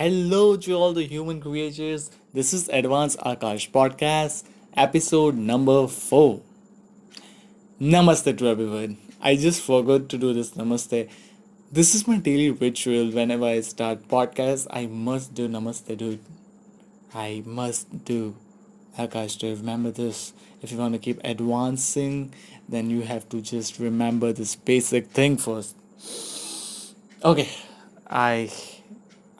Hello to all the human creatures. This is Advanced Akash Podcast, episode number 4. Namaste to everyone. I just forgot to do this namaste. This is my daily ritual whenever I start podcast. I must do namaste, dude. I must do. Akash, to remember this. If you want to keep advancing, then you have to just remember this basic thing first. Okay, I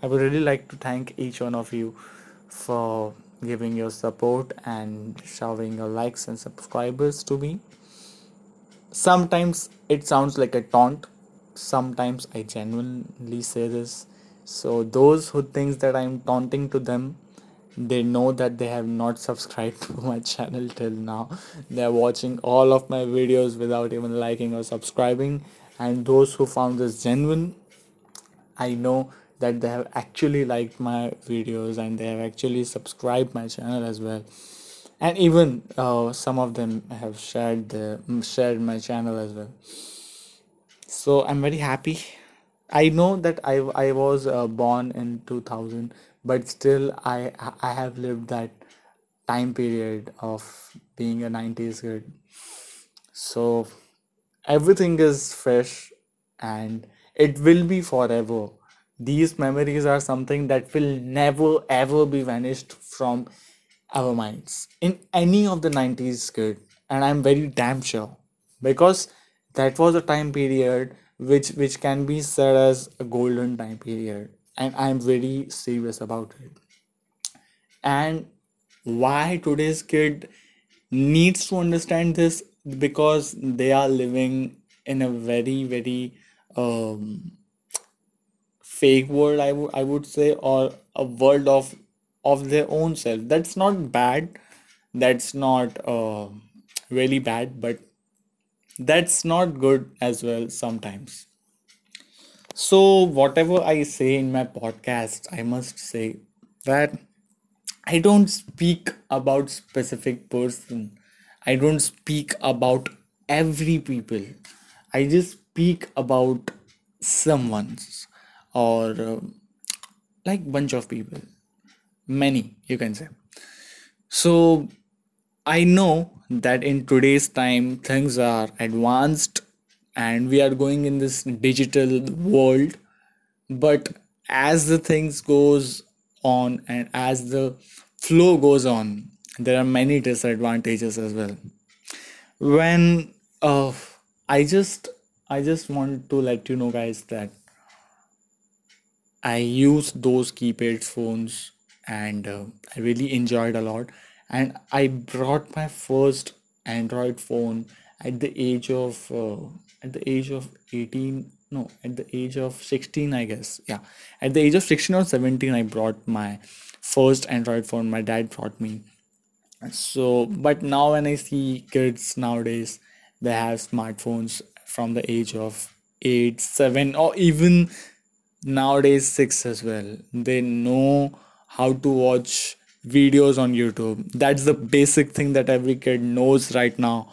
I would really like to thank each one of you for giving your support and showing your likes and subscribers to me. Sometimes it sounds like a taunt. Sometimes I genuinely say this. So those who thinks that I'm taunting to them, they know that they have not subscribed to my channel till now. They're watching all of my videos without even liking or subscribing. And those who found this genuine, I know that they have actually liked my videos and they have actually subscribed my channel as well. And even uh, some of them have shared the shared my channel as well. So i'm very happy. I know that i i was uh, born in 2000 but still i i have lived that time period of being a 90s kid. So everything is fresh and it will be forever these memories are something that will never ever be vanished from our minds in any of the 90s kid. And i'm very damn sure. Because that was a time period which which can be said as a golden time period. And i'm very serious about it. And why today's kid needs to understand this? Because they are living in a very very um fake world I would I would say or a world of of their own self. That's not bad. That's not uh, really bad but that's not good as well sometimes. So whatever I say in my podcast I must say that I don't speak about specific person. I don't speak about every people. I just speak about someone's or uh, like bunch of people. Many you can say. So i know that in today's time things are advanced and we are going in this digital world. But as the things goes on and as the flow goes on there are many disadvantages as well. When uh, i just i just want to let you know guys that I used those keypad phones and uh, I really enjoyed a lot. And I brought my first Android phone at the age of uh, at the age of 18 no at the age of 16 i guess. Yeah. At the age of 16 or 17 i brought my first android phone. My dad brought me. So but now when i see kids nowadays they have smartphones from the age of 8 7 or even nowadays six as well they know how to watch videos on youtube that's the basic thing that every kid knows right now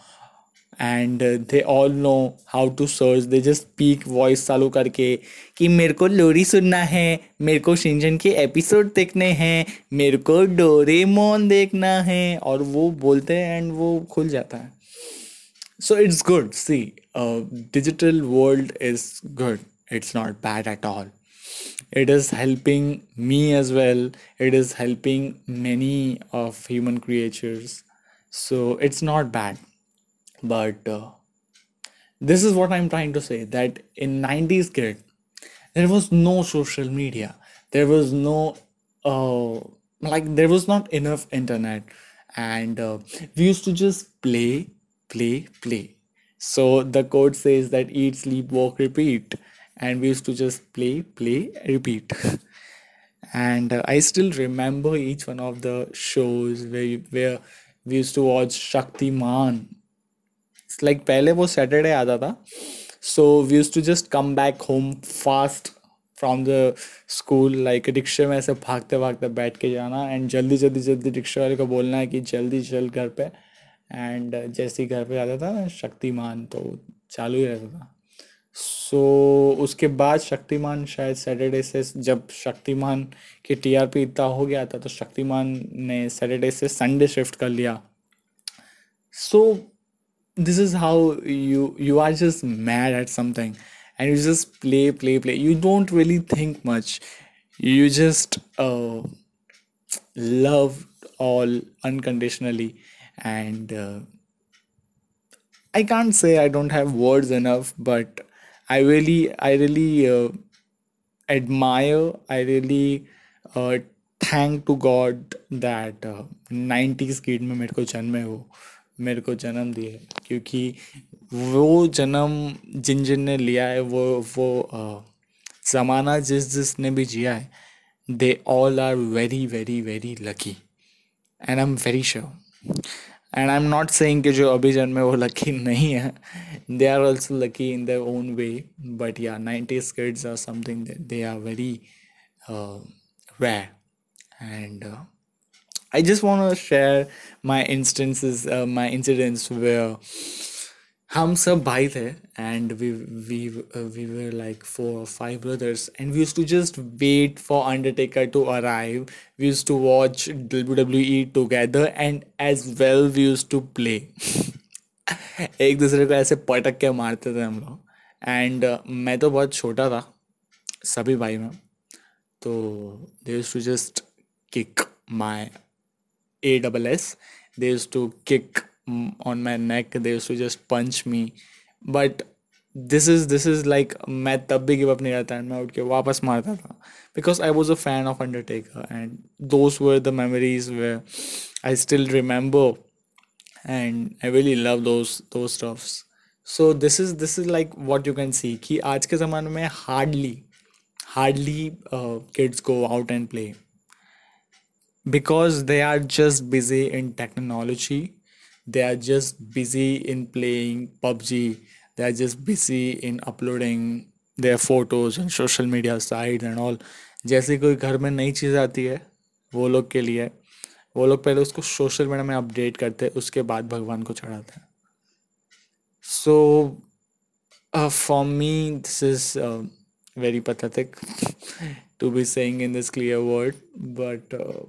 uh, they all know how to search they just speak voice चालू करके कि मेरे को लोरी सुनना है मेरे को शिंजन के एपिसोड देखने हैं मेरे को डोरेमोन देखना है और वो बोलते हैं एंड वो खुल जाता है it's good see uh, digital world is good it's not bad at all it is helping me as well. It is helping many of human creatures. So it's not bad. But uh, this is what i'm trying to say that in 90s kid there was no social media. There was no uh, like there was not enough internet. And uh, we used to just play play play. So the code says that eat sleep walk repeat and we used to just play play repeat and uh, i still remember each one of the shows where where we used to watch shaktiman it's like pehle wo saturday aata tha so we used to just come back home fast from the school like रिक्शे में ऐसे भागते भागते बैठ के जाना and जल्दी जल्दी जल्दी रिक्शे वाले को बोलना है कि जल्दी चल घर पे एंड जैसे ही घर पे आता था शक्तिमान तो चालू ही रहता था सो उसके बाद शक्तिमान शायद सैटरडे से जब शक्तिमान की टीआरपी इतना हो गया था तो शक्तिमान ने सैटरडे से संडे शिफ्ट कर लिया। So this is how you you are just mad at something and you just play play play you don't really think much you just love all unconditionally and I can't say I don't have words enough but i really i really uh, admire i really uh, thank to god that uh, 90s kid में मेरे को जन्मे हो मेरे को जन्म दिए क्योंकि वो जन्म जिन जिन ने लिया है वो वो अ, ज़माना जिस जिसने भी जिया है they all are very very very lucky and I am very sure and I am not saying कि जो अभी जन्मे वो लकी नहीं है. They are also lucky in the own way but yeah nineties kids or something they are very way and I just want share my instances my incidents वे हम सब भाई थे and we we we were like four five brothers and we use to just wait for Undertaker to arrive we use to watch W W E together and as well we use to play एक दूसरे को ऐसे पटक के मारते थे हम लोग। एंड uh, मैं तो बहुत छोटा था सभी भाई में। तो they use to just kick my A double S they use to kick on my neck. They used to just punch me. But this is this is like मैं तब भी गिव अप नहीं करता एंड मैं उठ के वापस मारता था because I was a fan of Undertaker and those were the memories where I still remember and I really love those those stuffs. So this is this is like what you can see कि आज के ज़माने में hardly hardly uh, kids go out and play because they are just busy in technology they are just busy in playing PUBG they are just busy in uploading their photos on social media sites and all जैसे कोई घर में नई चीज़ आती है वो लोग के लिए वो लोग पहले उसको सोशल मीडिया में अपडेट करते हैं उसके बाद भगवान को चढ़ाते हैं so for me this is very pathetic to be saying in this clear word but uh,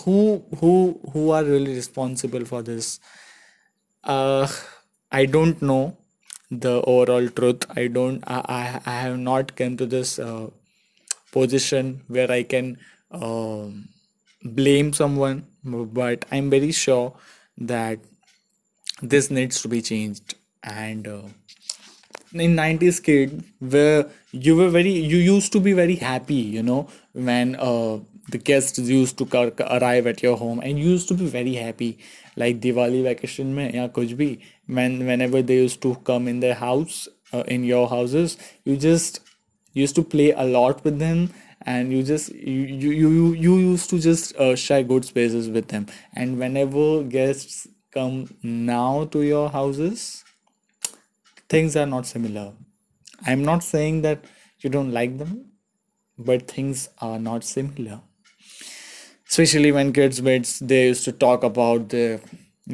who who who are really responsible for this? Uh i don't know the overall truth. I don't i i, I have not come to this uh, position where i can um, blame someone but i'm very sure that this needs to be changed. And uh, in 90s kid where you were very you used to be very happy you know when uh, the guests used to arrive at your home and used to be very happy. Like Diwali vacation mein ya kuch bhi when whenever they used to come in their house uh, in your houses you just used to play a lot with them and you just you you you, you used to just uh, share good spaces with them. And whenever guests come now to your houses things are not similar. I'm not saying that you don't like them but things are not similar especially when kids met they used to talk about their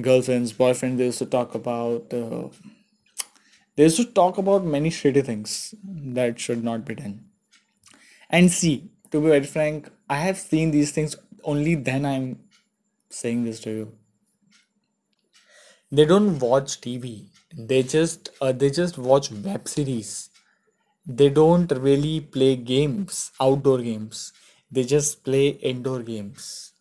girlfriends boyfriend they used to talk about uh, they used to talk about many shitty things that should not be done. And see to be very frank i have seen these things only then i'm saying this to you. They don't watch tv they just uh, they just watch web series. They don't really play games outdoor games they just play indoor games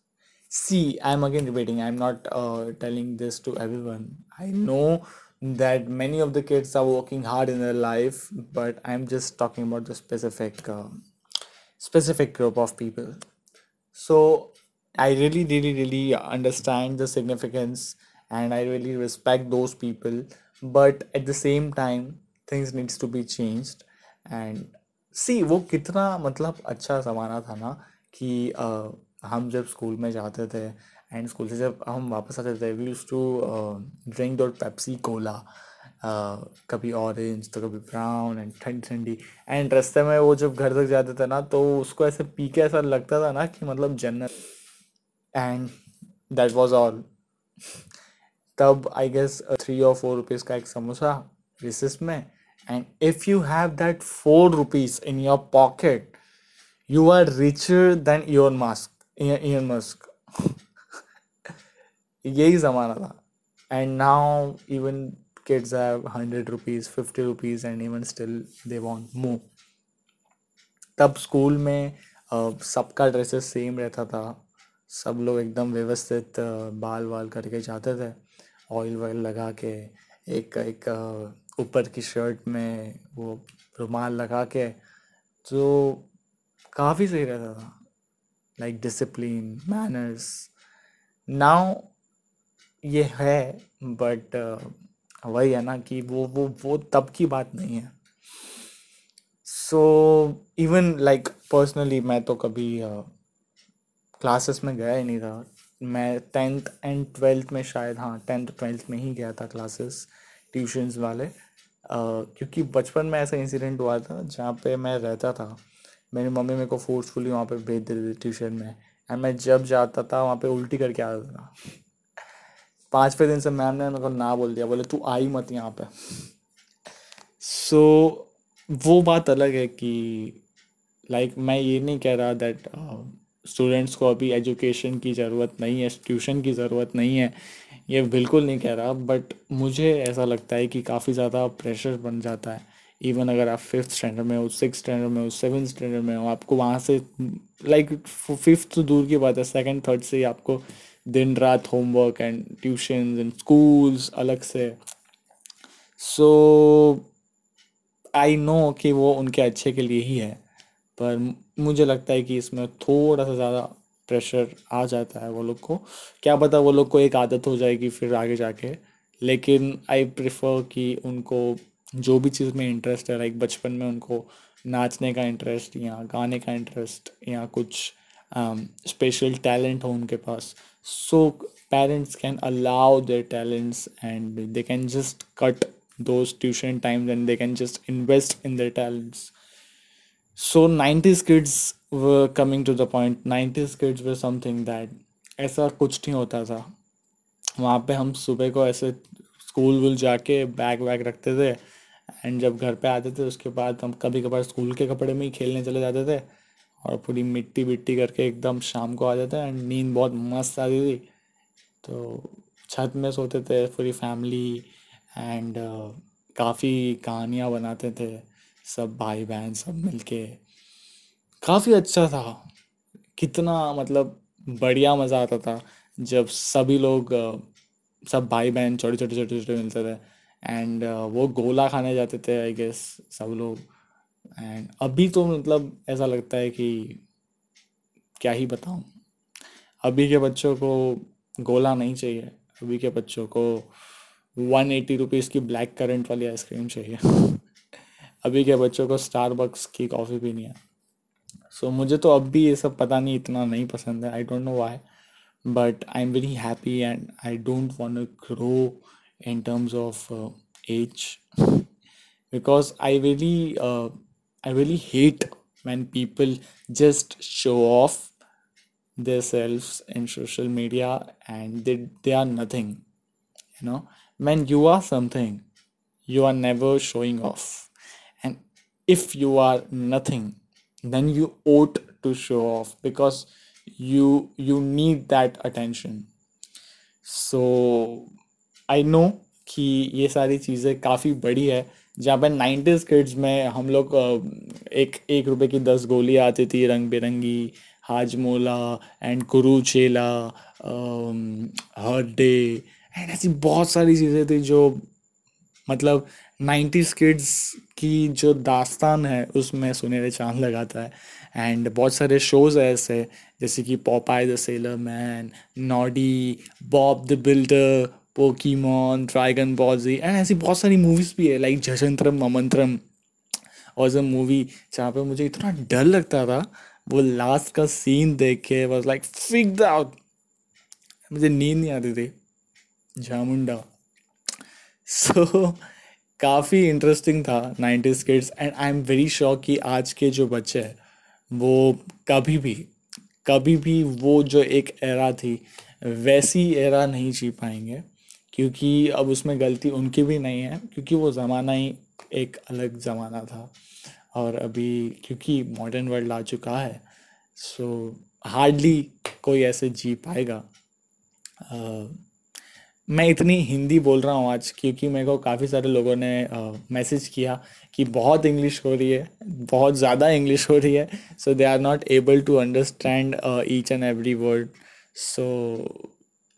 see i'm again repeating i'm not uh, telling this to everyone i know that many of the kids are working hard in their life but i'm just talking about the specific uh, specific group of people so I really, really, really understand the significance and I really respect those people. But at the same time, things needs to be changed. And see वो कितना मतलब अच्छा ज़माना था ना कि अ, हम जब स्कूल में जाते थे एंड स्कूल से जब हम वापस आते थे वी यूज़ टू ड्रिंक दो पेप्सी कोला कभी ऑरेंज तो कभी ब्राउन एंड ठंडी ठंडी। एंड रास्ते में वो जब घर तक जाते थे ना तो उसको ऐसे पी के ऐसा लगता था ना कि मतलब जन्नत एंड दैट वाज ऑल तब आई गेस थ्री और फोर रुपीज़ का एक समोसा रिसेस में and if you have that 4 rupees in your pocket you are richer than Elon Musk Elon Musk यही ज़माना था and now even kids have 100 rupees 50 rupees and even still they want more तब school में uh, सबका dresses same रहता था सब लोग एकदम व्यवस्थित uh, बाल वाल करके जाते थे ऑयल वॉयल लगा के एक एक uh, ऊपर की शर्ट में वो रुमाल लगा के तो काफ़ी सही रहता था। लाइक डिसिप्लिन मैनर्स नाउ ये है बट वही है ना कि वो वो वो तब की बात नहीं है। सो इवन लाइक पर्सनली मैं तो कभी क्लासेस uh, में गया ही नहीं था। मैं टेंथ एंड ट्वेल्थ में शायद हाँ टेंथ ट्वेल्थ में ही गया था क्लासेस ट्यूशन्स वाले। uh, क्योंकि बचपन में ऐसा इंसिडेंट हुआ था जहाँ पे मैं रहता था। मेरी मम्मी मेरे को फोर्सफुली वहाँ पे भेज देती थी ट्यूशन में। एंड मैं जब जाता था वहाँ पे उल्टी करके आता था। पाँचवें दिन से मैम ने मेरे को ना बोल दिया। बोले तू आई मत यहाँ पे। सो so, वो बात अलग है कि लाइक like, मैं ये नहीं कह रहा दैट स्टूडेंट्स को अभी एजुकेशन की ज़रूरत नहीं है ट्यूशन की ज़रूरत नहीं है, ये बिल्कुल नहीं कह रहा बट मुझे ऐसा लगता है कि काफ़ी ज़्यादा प्रेशर बन जाता है। इवन अगर आप फिफ्थ स्टैंडर्ड में हो सिक्स स्टैंडर्ड में हो सेवन स्टैंडर्ड में हो, आपको वहाँ से लाइक फिफ्थ तो दूर की बात है सेकेंड थर्ड से आपको दिन रात homework and tuition and schools अलग से। सो आई नो कि वो उनके अच्छे के लिए ही है, पर मुझे लगता है कि इसमें थोड़ा सा ज़्यादा प्रेशर आ जाता है वो लोग को। क्या पता वो लोग को एक आदत हो जाएगी फिर आगे जाके। लेकिन आई प्रिफर कि उनको जो भी चीज़ में इंटरेस्ट है लाइक बचपन में उनको नाचने का इंटरेस्ट या गाने का इंटरेस्ट या कुछ स्पेशल um, टैलेंट हो उनके पास so parents can allow their talents and they can just cut those tuition times and they can just invest in their talents so 90s kids were coming to the point 90s kids were something that ऐसा कुछ नहीं होता था। वहाँ पे हम सुबह को ऐसे स्कूल वूल जाके बैग वैग रखते थे एंड जब घर पे आते थे, उसके बाद हम कभी कभार स्कूल के कपड़े में ही खेलने चले जाते थे और पूरी मिट्टी विट्टी करके एकदम शाम को आ जाते एंड नींद बहुत मस्त आती थी। तो छत में सोते थे, पूरी फैमिली एंड काफ़ी कहानियाँ बनाते थे। सब भाई बहन सब मिलके। काफ़ी अच्छा था। कितना मतलब बढ़िया मज़ा आता था जब सभी लोग, सब भाई बहन छोटे छोटे छोटे छोटे मिलते थे एंड वो गोला खाने जाते थे आई गेस सब लोग। एंड अभी तो मतलब ऐसा लगता है कि क्या ही बताऊँ। अभी के बच्चों को गोला नहीं चाहिए। अभी के बच्चों को वन एटी रुपीज़ की ब्लैक करंट वाली आइसक्रीम चाहिए। अभी के बच्चों को स्टारबक्स की कॉफ़ी पीनी है। सो so, मुझे तो अब भी ये सब पता नहीं इतना नहीं पसंद है। I don't know why but I am very happy and I don't want grow in terms of age because I very I very hate man people just show off their self in social media and they they are nothing you know man you are something you are never showing off if you are nothing, then you ought to show off because you you need that attention. So I know कि ये सारी चीज़ें काफ़ी बड़ी है। जहाँ पर nineties kids में हम लोग एक एक रुपए की दस गोलियाँ आती थी रंग बिरंगी हाजमोला एंड कुरुचेला हर डे एंड ऐसी बहुत सारी चीज़ें थी जो मतलब नाइन्टीज़ किड्स की जो दास्तान है, उसमें सुनहरे चाँद लगाता है। एंड बहुत सारे शोज़ है ऐसे, जैसे कि Popeye the Sailor Man Noddy Bob the Builder Pokemon Dragon Ball Z and ऐसी बहुत सारी मूवीज़ भी है लाइक जशंत्रम ममंत्रम और जब मूवी जहाँ पे मुझे इतना डर लगता था, वो लास्ट का सीन देख के वॉज़ लाइक फिक्ड आउट मुझे नींद नहीं आती थी। झामुंडा। सो so, काफ़ी इंटरेस्टिंग था nineties kids and I am very sure कि आज के जो बच्चे हैं वो कभी भी कभी भी वो जो एक एरा थी वैसी एरा नहीं जी पाएँगे। क्योंकि अब उसमें गलती उनकी भी नहीं है क्योंकि वो ज़माना ही एक अलग ज़माना था। और अभी क्योंकि मॉडर्न वर्ल्ड आ चुका है सो हार्डली कोई ऐसे जी पाएगा। मैं इतनी हिंदी बोल रहा हूँ आज क्योंकि मेरे को काफ़ी सारे लोगों ने मैसेज किया कि बहुत इंग्लिश हो रही है, बहुत ज़्यादा इंग्लिश हो रही है so they are not able to understand each and every word so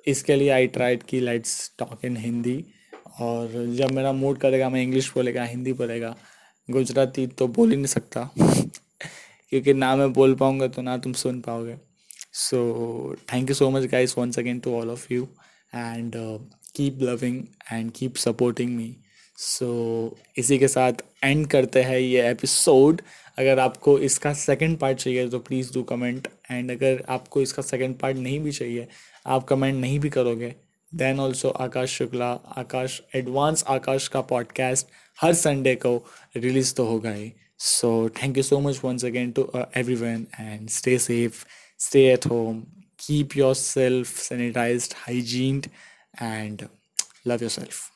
इसके लिए आई ट्राइड कि लेट्स टॉक इन हिंदी और जब मेरा मूड करेगा, मैं इंग्लिश बोलेगा हिंदी बोलेगा, गुजराती तो बोल ही नहीं सकता, क्योंकि ना मैं बोल पाऊँगा तो ना तुम सुन पाओगे. So thank you so much guys once again to all of you and keep loving and keep supporting me so इसी के साथ एंड करते हैं ये एपिसोड अगर आपको इसका सेकंड पार्ट चाहिए तो प्लीज़ डू कमेंट एंड अगर आपको इसका सेकंड पार्ट नहीं भी चाहिए, आप कमेंट नहीं भी करोगे then also Akash Shukla, Akash advance Akash का पॉडकास्ट हर संडे को रिलीज़ तो होगा ही. So thank you so much once again to everyone and stay safe stay at home. Keep yourself sanitized hygiened and love yourself